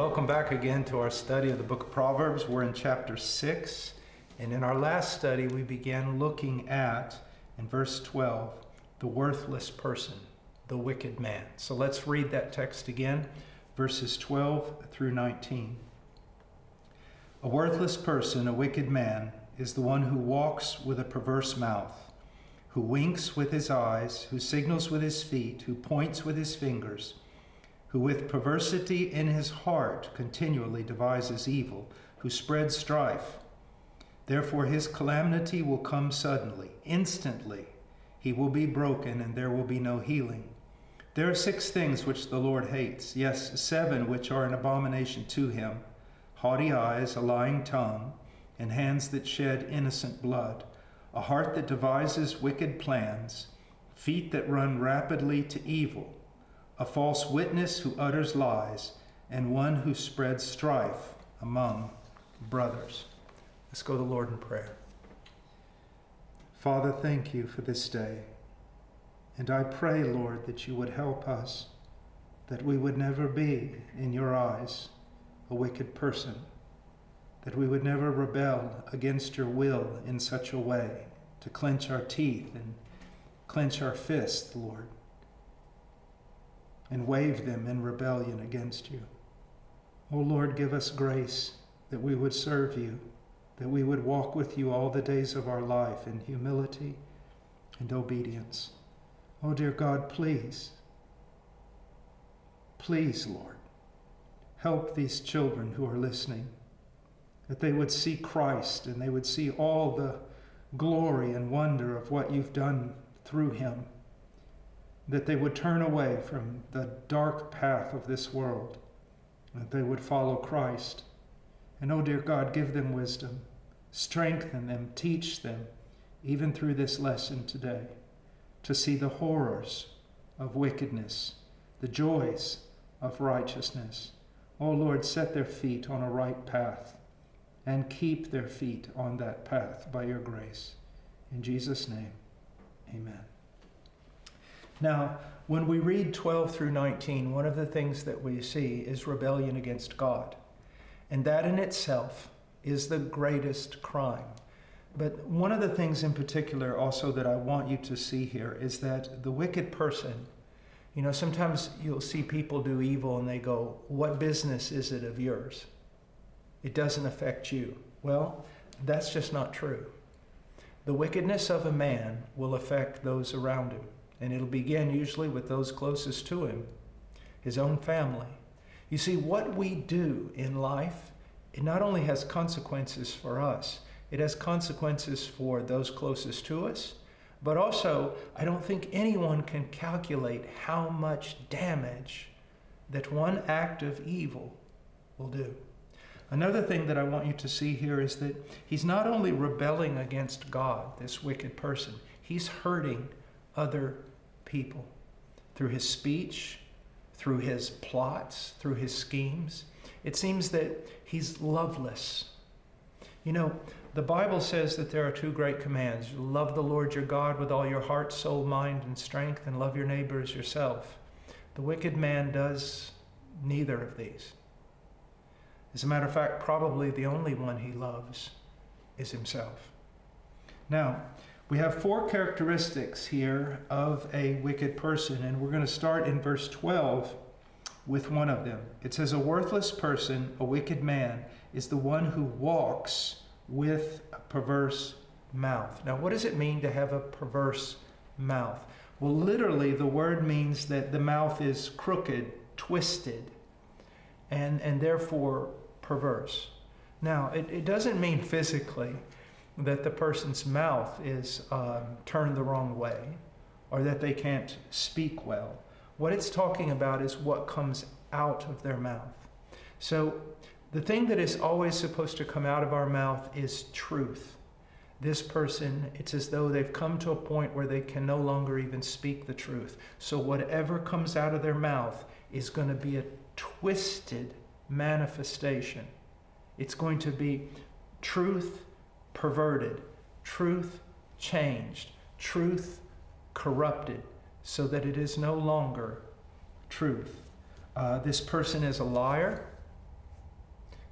Welcome back again to our study of the book of Proverbs. We're in chapter 6, and in our last study, we began looking at, in verse 12, the worthless person, the wicked man. So let's read that text again, verses 12 through 19. A worthless person, a wicked man, is the one who walks with a perverse mouth, who winks with his eyes, who signals with his feet, who points with his fingers who with perversity in his heart continually devises evil, who spreads strife. Therefore his calamity will come suddenly, instantly. He will be broken, and there will be no healing. There are six things which the Lord hates, yes, seven which are an abomination to him haughty eyes, a lying tongue, and hands that shed innocent blood, a heart that devises wicked plans, feet that run rapidly to evil a false witness who utters lies, and one who spreads strife among brothers. Let's go to the Lord in prayer. Father, thank you for this day. And I pray, Lord, that you would help us, that we would never be, in your eyes, a wicked person, that we would never rebel against your will in such a way to clench our teeth and clench our fists, Lord and wave them in rebellion against you. O oh Lord, give us grace that we would serve you, that we would walk with you all the days of our life in humility and obedience. Oh, dear God, please, please, Lord, help these children who are listening, that they would see Christ and they would see all the glory and wonder of what you've done through him that they would turn away from the dark path of this world, that they would follow Christ. And oh, dear God, give them wisdom, strengthen them, teach them, even through this lesson today, to see the horrors of wickedness, the joys of righteousness. Oh, Lord, set their feet on a right path and keep their feet on that path by your grace. In Jesus' name, amen. Now, when we read 12 through 19, one of the things that we see is rebellion against God. And that in itself is the greatest crime. But one of the things in particular also that I want you to see here is that the wicked person, you know, sometimes you'll see people do evil and they go, What business is it of yours? It doesn't affect you. Well, that's just not true. The wickedness of a man will affect those around him. And it'll begin usually with those closest to him, his own family. You see, what we do in life, it not only has consequences for us, it has consequences for those closest to us, but also, I don't think anyone can calculate how much damage that one act of evil will do. Another thing that I want you to see here is that he's not only rebelling against God, this wicked person, he's hurting other people through his speech, through his plots, through his schemes. It seems that he's loveless. You know, the Bible says that there are two great commands love the Lord your God with all your heart, soul, mind, and strength, and love your neighbor as yourself. The wicked man does neither of these. As a matter of fact, probably the only one he loves is himself. Now, we have four characteristics here of a wicked person, and we're going to start in verse 12 with one of them. It says, A worthless person, a wicked man, is the one who walks with a perverse mouth. Now, what does it mean to have a perverse mouth? Well, literally, the word means that the mouth is crooked, twisted, and, and therefore perverse. Now, it, it doesn't mean physically that the person's mouth is um, turned the wrong way or that they can't speak well. What it's talking about is what comes out of their mouth. So, the thing that is always supposed to come out of our mouth is truth. This person, it's as though they've come to a point where they can no longer even speak the truth. So, whatever comes out of their mouth is going to be a twisted manifestation. It's going to be truth perverted, truth changed, truth corrupted, so that it is no longer truth. Uh, this person is a liar,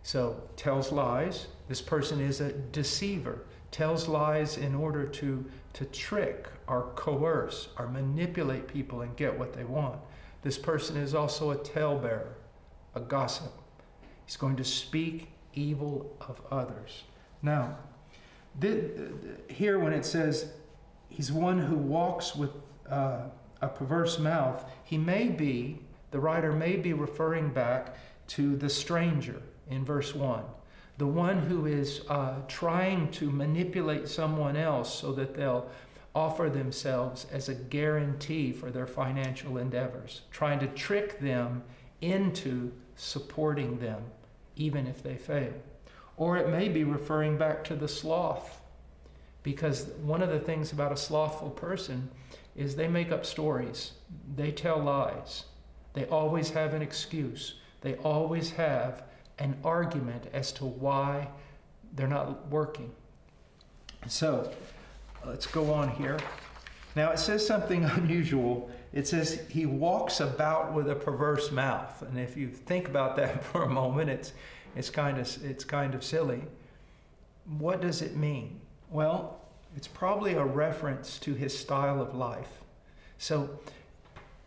So, tells lies. This person is a deceiver, tells lies in order to, to trick or coerce or manipulate people and get what they want. This person is also a talebearer, a gossip. He's going to speak evil of others. Now, here when it says he's one who walks with uh, a perverse mouth, he may be, the writer may be referring back to the stranger in verse 1. The one who is uh, trying to manipulate someone else so that they'll offer themselves as a guarantee for their financial endeavors, trying to trick them into supporting them, even if they fail. Or it may be referring back to the sloth, because one of the things about a slothful person is they make up stories, they tell lies, they always have an excuse, they always have an argument as to why they're not working. So let's go on here. Now it says something unusual. It says he walks about with a perverse mouth. And if you think about that for a moment, it's, it's, kind of, it's kind of silly. What does it mean? Well, it's probably a reference to his style of life. So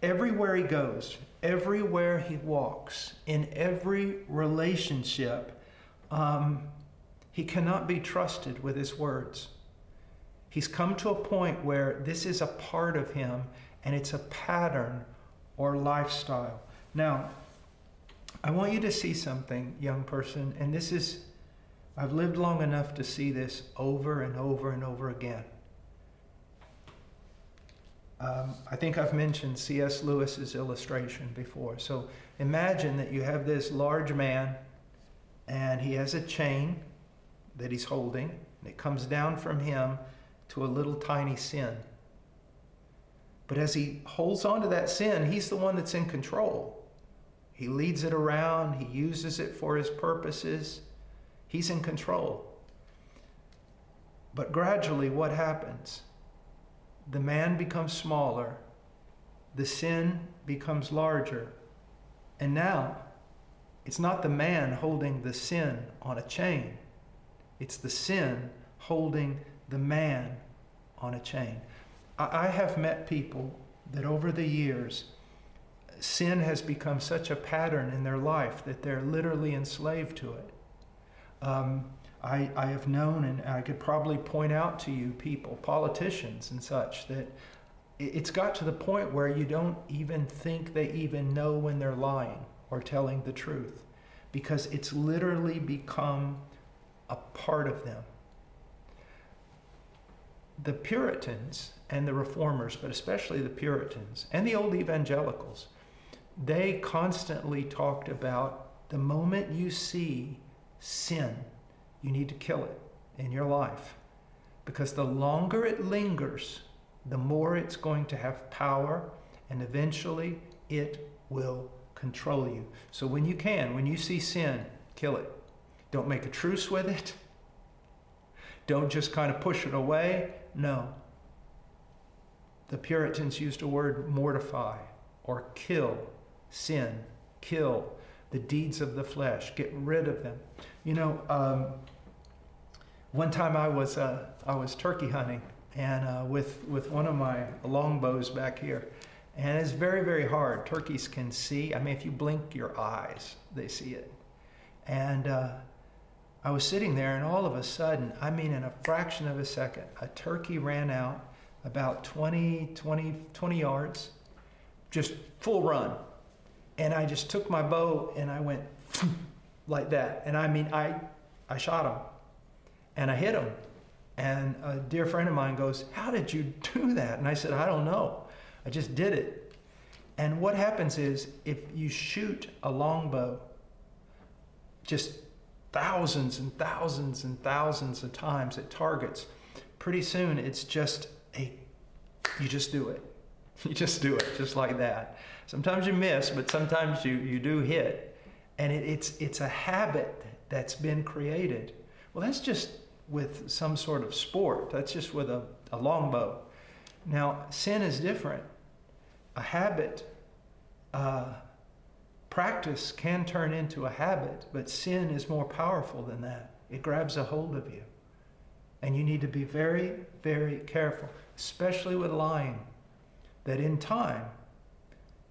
everywhere he goes, everywhere he walks, in every relationship, um, he cannot be trusted with his words. He's come to a point where this is a part of him and it's a pattern or lifestyle. Now, I want you to see something, young person, and this is, I've lived long enough to see this over and over and over again. Um, I think I've mentioned C.S. Lewis's illustration before. So imagine that you have this large man and he has a chain that he's holding, and it comes down from him to a little tiny sin. But as he holds on to that sin, he's the one that's in control. He leads it around, he uses it for his purposes, he's in control. But gradually, what happens? the man becomes smaller, the sin becomes larger. And now, it's not the man holding the sin on a chain, it's the sin holding the man on a chain. I have met people that over the years, sin has become such a pattern in their life that they're literally enslaved to it. Um, I, I have known, and I could probably point out to you people, politicians and such, that it's got to the point where you don't even think they even know when they're lying or telling the truth because it's literally become a part of them. The Puritans and the Reformers, but especially the Puritans and the old evangelicals, they constantly talked about the moment you see sin you need to kill it in your life. Because the longer it lingers, the more it's going to have power, and eventually it will control you. So when you can, when you see sin, kill it. Don't make a truce with it. Don't just kind of push it away. No. The Puritans used a word mortify or kill sin, kill the deeds of the flesh, get rid of them. You know, um, one time I was uh, I was turkey hunting and uh, with with one of my longbows back here, and it's very very hard. Turkeys can see. I mean, if you blink your eyes, they see it. And uh, I was sitting there, and all of a sudden, I mean, in a fraction of a second, a turkey ran out about 20, 20, 20 yards, just full run. And I just took my bow and I went like that. And I mean, I, I shot him and I hit him. And a dear friend of mine goes, How did you do that? And I said, I don't know. I just did it. And what happens is if you shoot a longbow, just thousands and thousands and thousands of times at targets, pretty soon it's just a, you just do it. You just do it, just like that. Sometimes you miss, but sometimes you, you do hit. And it, it's, it's a habit that's been created. Well, that's just with some sort of sport. That's just with a, a longbow. Now, sin is different. A habit uh, Practice can turn into a habit, but sin is more powerful than that. It grabs a hold of you. And you need to be very, very careful, especially with lying, that in time,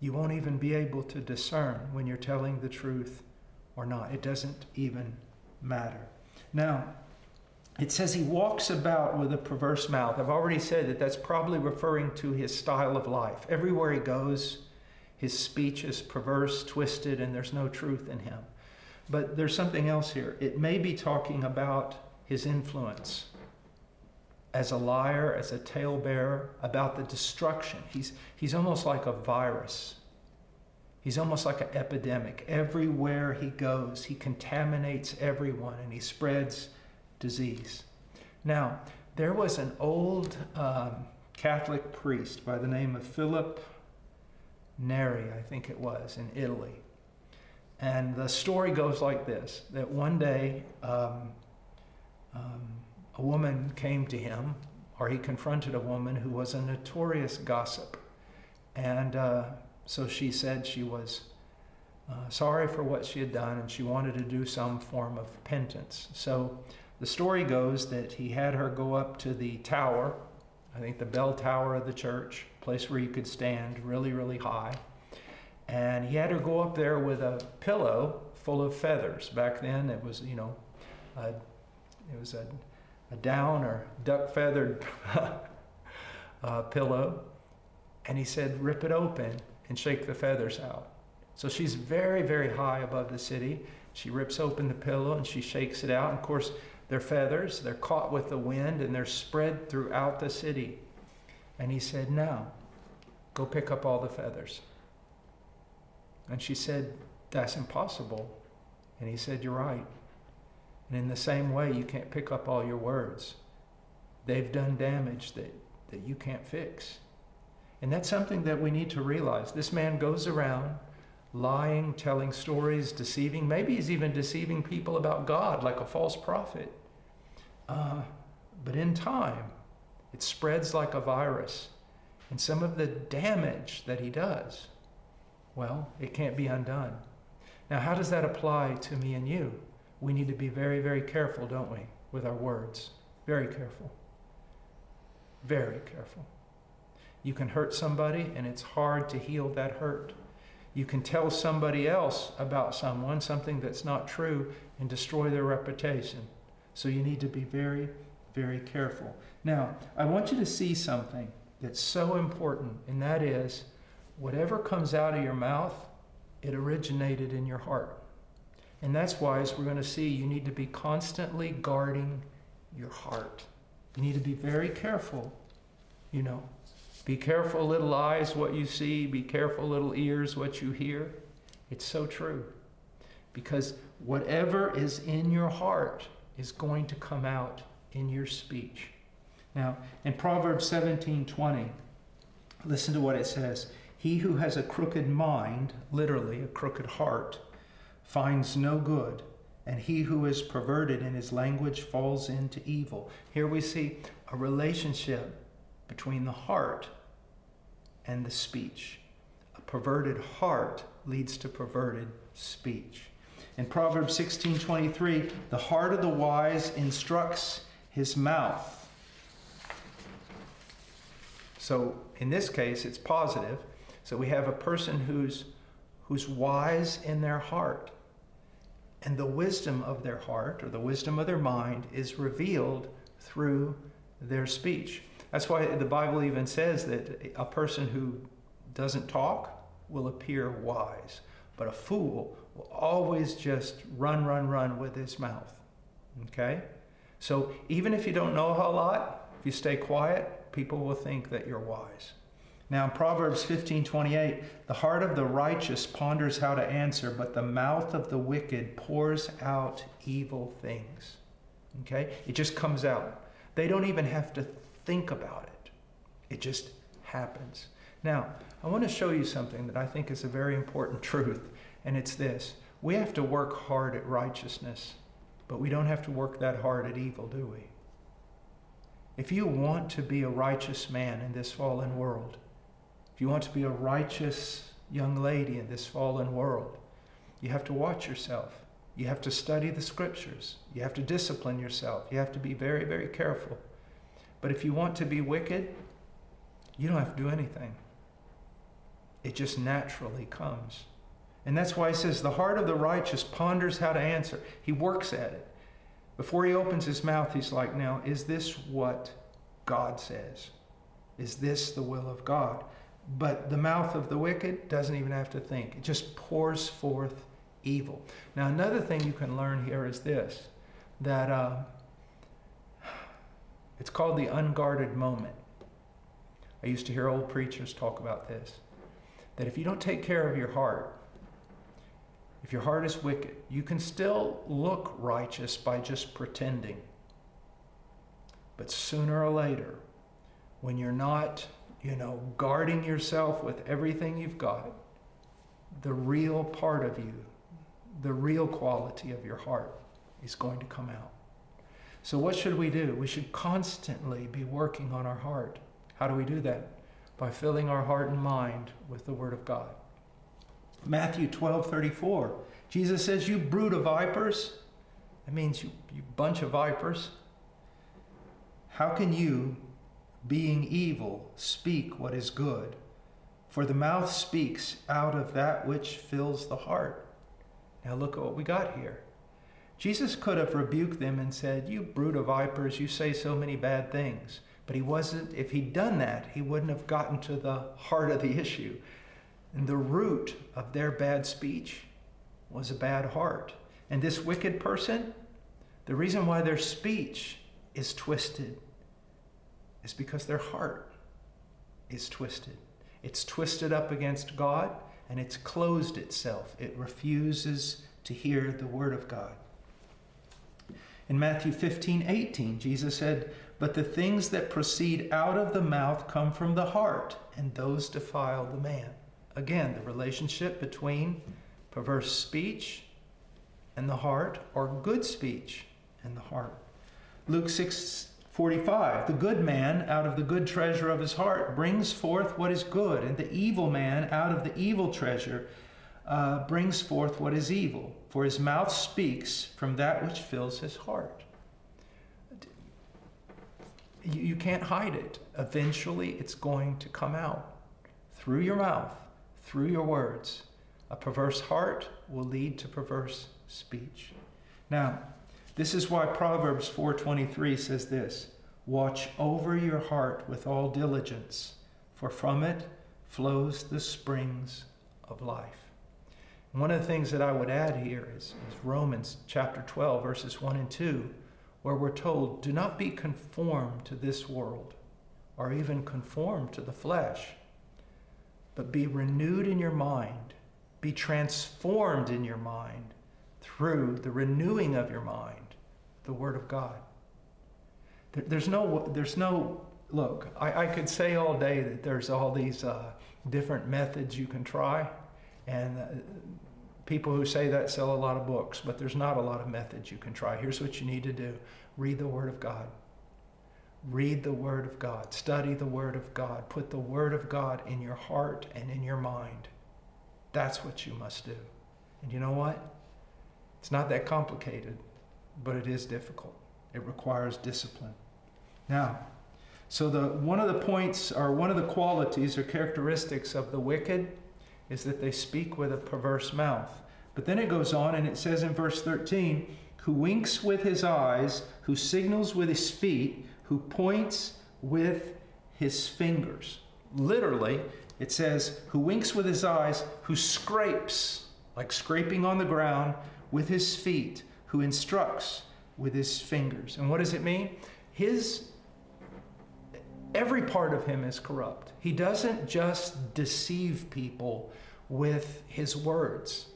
you won't even be able to discern when you're telling the truth or not. It doesn't even matter. Now, it says he walks about with a perverse mouth. I've already said that that's probably referring to his style of life. Everywhere he goes, his speech is perverse, twisted, and there's no truth in him. But there's something else here. It may be talking about his influence as a liar, as a talebearer, about the destruction. He's, he's almost like a virus. He's almost like an epidemic. Everywhere he goes, he contaminates everyone and he spreads disease. Now, there was an old um, Catholic priest by the name of Philip Neri, I think it was, in Italy. And the story goes like this that one day, um, um, a woman came to him, or he confronted a woman who was a notorious gossip. And uh, so she said she was uh, sorry for what she had done and she wanted to do some form of penance. So the story goes that he had her go up to the tower, I think the bell tower of the church, place where you could stand really, really high. And he had her go up there with a pillow full of feathers. Back then, it was, you know, a, it was a a down or duck feathered uh, pillow. And he said, rip it open and shake the feathers out. So she's very, very high above the city. She rips open the pillow and she shakes it out. And of course, they're feathers, they're caught with the wind and they're spread throughout the city. And he said, Now, go pick up all the feathers. And she said, That's impossible. And he said, You're right. And in the same way, you can't pick up all your words. They've done damage that, that you can't fix. And that's something that we need to realize. This man goes around lying, telling stories, deceiving. Maybe he's even deceiving people about God like a false prophet. Uh, but in time, it spreads like a virus. And some of the damage that he does, well, it can't be undone. Now, how does that apply to me and you? We need to be very, very careful, don't we, with our words? Very careful. Very careful. You can hurt somebody, and it's hard to heal that hurt. You can tell somebody else about someone something that's not true and destroy their reputation. So you need to be very, very careful. Now, I want you to see something that's so important, and that is whatever comes out of your mouth, it originated in your heart. And that's why, as we're going to see, you need to be constantly guarding your heart. You need to be very careful, you know. Be careful, little eyes, what you see. Be careful, little ears, what you hear. It's so true. Because whatever is in your heart is going to come out in your speech. Now, in Proverbs 17 20, listen to what it says. He who has a crooked mind, literally a crooked heart, finds no good, and he who is perverted in his language falls into evil. Here we see a relationship between the heart and the speech. A perverted heart leads to perverted speech. In Proverbs 16:23, the heart of the wise instructs his mouth. So in this case, it's positive. So we have a person who's who's wise in their heart. And the wisdom of their heart or the wisdom of their mind is revealed through their speech. That's why the Bible even says that a person who doesn't talk will appear wise, but a fool will always just run, run, run with his mouth. Okay? So even if you don't know a lot, if you stay quiet, people will think that you're wise. Now in Proverbs 15:28, the heart of the righteous ponders how to answer, but the mouth of the wicked pours out evil things. Okay? It just comes out. They don't even have to think about it. It just happens. Now, I want to show you something that I think is a very important truth, and it's this. We have to work hard at righteousness, but we don't have to work that hard at evil, do we? If you want to be a righteous man in this fallen world, if you want to be a righteous young lady in this fallen world, You have to watch yourself. You have to study the scriptures. You have to discipline yourself. You have to be very, very careful. But if you want to be wicked, you don't have to do anything. It just naturally comes. And that's why he says, The heart of the righteous ponders how to answer. He works at it. Before he opens his mouth, he's like, Now, is this what God says? Is this the will of God? But the mouth of the wicked doesn't even have to think, it just pours forth evil. Now, another thing you can learn here is this that uh, it's called the unguarded moment. I used to hear old preachers talk about this that if you don't take care of your heart, if your heart is wicked, you can still look righteous by just pretending. But sooner or later, when you're not, you know, guarding yourself with everything you've got, the real part of you, the real quality of your heart is going to come out. So, what should we do? We should constantly be working on our heart. How do we do that? By filling our heart and mind with the Word of God. Matthew 12 34, Jesus says, You brood of vipers. That means you, you bunch of vipers. How can you, being evil, speak what is good? For the mouth speaks out of that which fills the heart. Now look at what we got here. Jesus could have rebuked them and said, You brood of vipers, you say so many bad things. But he wasn't, if he'd done that, he wouldn't have gotten to the heart of the issue. And the root of their bad speech was a bad heart. And this wicked person, the reason why their speech is twisted is because their heart is twisted. It's twisted up against God and it's closed itself. It refuses to hear the word of God. In Matthew 15, 18, Jesus said, But the things that proceed out of the mouth come from the heart, and those defile the man. Again, the relationship between perverse speech and the heart, or good speech and the heart. Luke 6 45 The good man out of the good treasure of his heart brings forth what is good, and the evil man out of the evil treasure uh, brings forth what is evil. For his mouth speaks from that which fills his heart. You, you can't hide it. Eventually, it's going to come out through your mouth through your words. A perverse heart will lead to perverse speech. Now, this is why Proverbs 4:23 says this, "Watch over your heart with all diligence, for from it flows the springs of life." one of the things that I would add here is, is Romans chapter 12 verses 1 and 2, where we're told, "Do not be conformed to this world, or even conformed to the flesh." but be renewed in your mind, be transformed in your mind through the renewing of your mind, the Word of God. There, there's no, there's no, look, I, I, could say all day that there's all these uh, different methods you can try, and uh, people who say that sell a lot of books, but there's not a lot of methods you can try. Here's what you need to do read the Word of God. Read the Word of God. Study the Word of God. Put the Word of God in your heart and in your mind. That's what you must do. And you know what? It's not that complicated, but it is difficult. It requires discipline. Now, so the one of the points or one of the qualities or characteristics of the wicked is that they speak with a perverse mouth. But then it goes on and it says in verse 13, who winks with his eyes, who signals with his feet, who points with his fingers. Literally, it says, who winks with his eyes, who scrapes, like scraping on the ground, with his feet, who instructs with his fingers. And what does it mean? His every part of him is corrupt. He doesn't just deceive people with his words.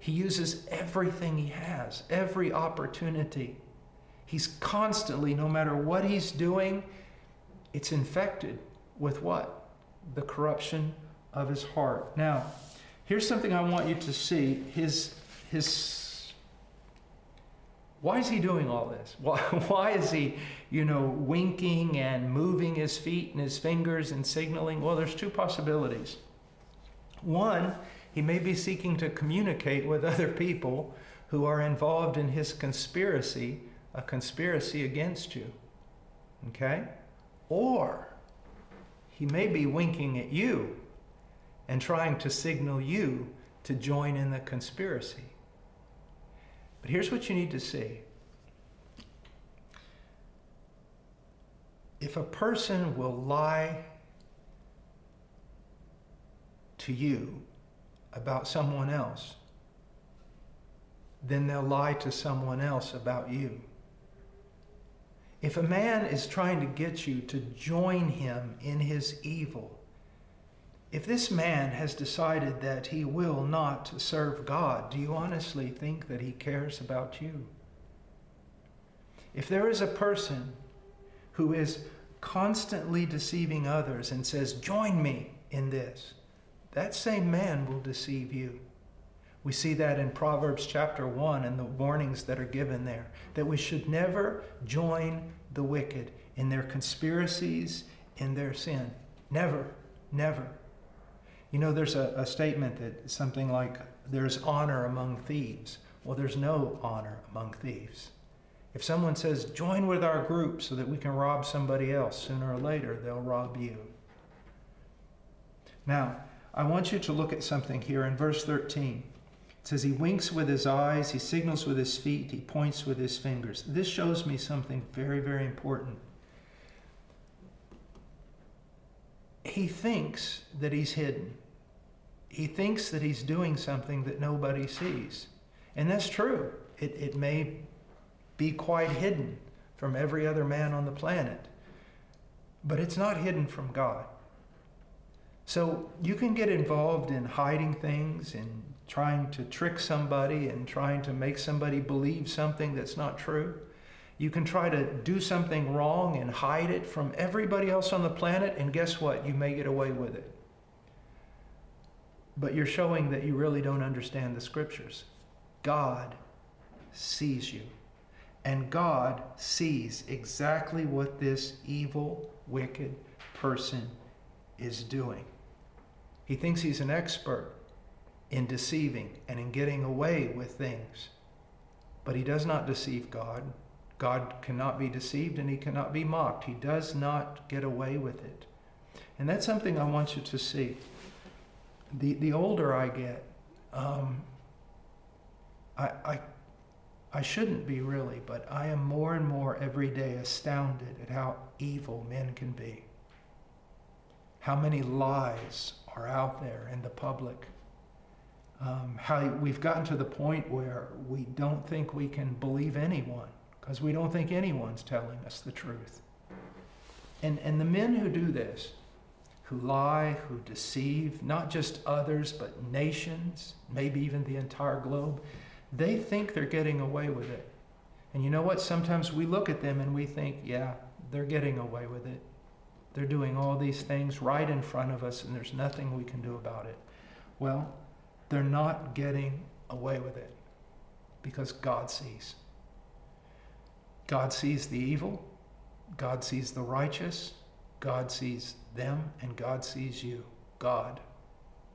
He uses everything he has, every opportunity He's constantly, no matter what he's doing, it's infected with what? The corruption of his heart. Now, here's something I want you to see. His his why is he doing all this? Why, why is he, you know, winking and moving his feet and his fingers and signaling? Well, there's two possibilities. One He may be seeking to communicate with other people who are involved in his conspiracy, a conspiracy against you. Okay? Or he may be winking at you and trying to signal you to join in the conspiracy. But here's what you need to see if a person will lie to you about someone else, then they'll lie to someone else about you. If a man is trying to get you to join him in his evil, if this man has decided that he will not serve God, do you honestly think that he cares about you? If there is a person who is constantly deceiving others and says, Join me in this, that same man will deceive you. We see that in Proverbs chapter 1 and the warnings that are given there that we should never join the wicked in their conspiracies, in their sin. Never, never. You know, there's a, a statement that something like, there's honor among thieves. Well, there's no honor among thieves. If someone says, join with our group so that we can rob somebody else, sooner or later they'll rob you. Now, I want you to look at something here in verse 13. It says, He winks with his eyes, he signals with his feet, he points with his fingers. This shows me something very, very important. He thinks that he's hidden he thinks that he's doing something that nobody sees. And that's true. It, it may be quite hidden from every other man on the planet, but it's not hidden from God. So you can get involved in hiding things and trying to trick somebody and trying to make somebody believe something that's not true. You can try to do something wrong and hide it from everybody else on the planet, and guess what? You may get away with it but you're showing that you really don't understand the scriptures. God sees you. And God sees exactly what this evil, wicked person is doing. He thinks he's an expert in deceiving and in getting away with things. But he does not deceive God. God cannot be deceived and he cannot be mocked. He does not get away with it. And that's something I want you to see the, the older I get, um, I, I, I shouldn't be really, but I am more and more every day astounded at how evil men can be. How many lies are out there in the public. Um, how we've gotten to the point where we don't think we can believe anyone because we don't think anyone's telling us the truth. And, and the men who do this, who lie, who deceive, not just others, but nations, maybe even the entire globe, they think they're getting away with it. And you know what? Sometimes we look at them and we think, yeah, they're getting away with it. They're doing all these things right in front of us, and there's nothing we can do about it. Well, they're not getting away with it because God sees. God sees the evil, God sees the righteous, God sees them and God sees you. God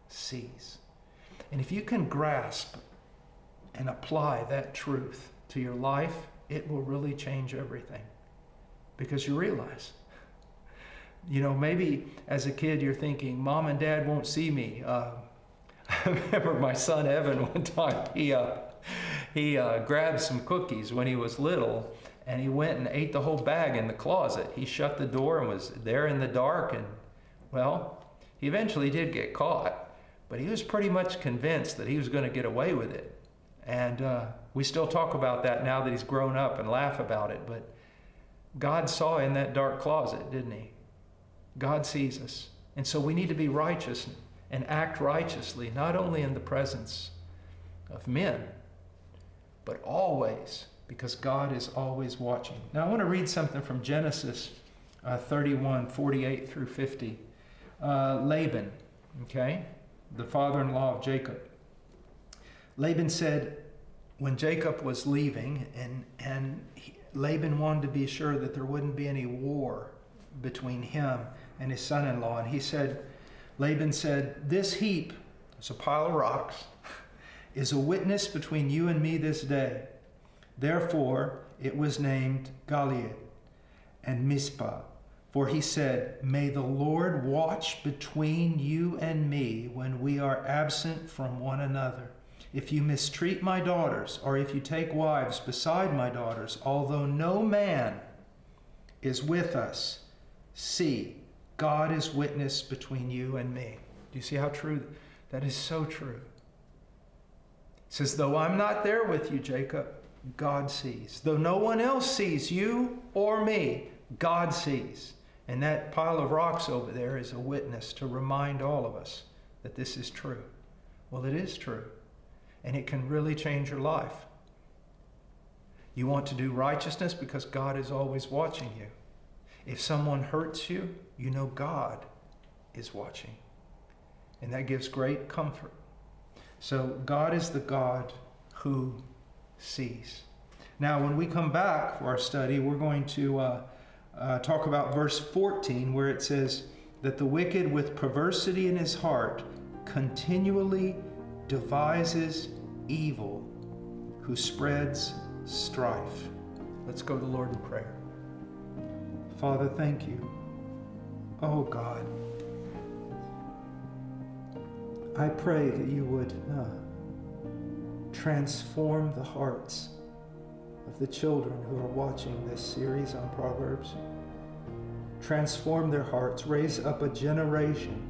sees. And if you can grasp and apply that truth to your life, it will really change everything. Because you realize, you know, maybe as a kid you're thinking, Mom and Dad won't see me. Uh, I remember my son Evan one time, he, uh, he uh, grabbed some cookies when he was little and he went and ate the whole bag in the closet. He shut the door and was there in the dark. And, well, he eventually did get caught, but he was pretty much convinced that he was going to get away with it. And uh, we still talk about that now that he's grown up and laugh about it. But God saw in that dark closet, didn't he? God sees us. And so we need to be righteous and act righteously, not only in the presence of men, but always because God is always watching. Now, I want to read something from Genesis uh, 31 48 through 50. Uh, Laban, okay, the father in law of Jacob. Laban said, when Jacob was leaving, and, and he, Laban wanted to be sure that there wouldn't be any war between him and his son in law, and he said, Laban said, This heap it's a pile of rocks, is a witness between you and me this day. Therefore, it was named Gilead and Mizpah. For he said, May the Lord watch between you and me when we are absent from one another. If you mistreat my daughters, or if you take wives beside my daughters, although no man is with us, see, God is witness between you and me. Do you see how true that is? So true. It says, Though I'm not there with you, Jacob, God sees. Though no one else sees you or me, God sees. And that pile of rocks over there is a witness to remind all of us that this is true. Well, it is true and it can really change your life. You want to do righteousness because God is always watching you. If someone hurts you, you know God is watching. And that gives great comfort. So, God is the God who sees. Now, when we come back for our study, we're going to uh, uh, talk about verse 14, where it says that the wicked, with perversity in his heart, continually devises evil, who spreads strife. Let's go to the Lord in prayer. Father, thank you. Oh God, I pray that you would uh, transform the hearts of the children who are watching this series on Proverbs. Transform their hearts, raise up a generation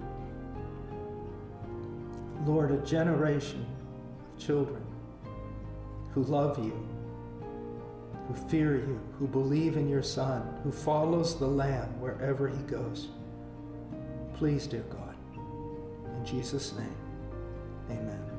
Lord, a generation of children who love you, who fear you, who believe in your Son, who follows the Lamb wherever he goes. Please, dear God, in Jesus' name, amen.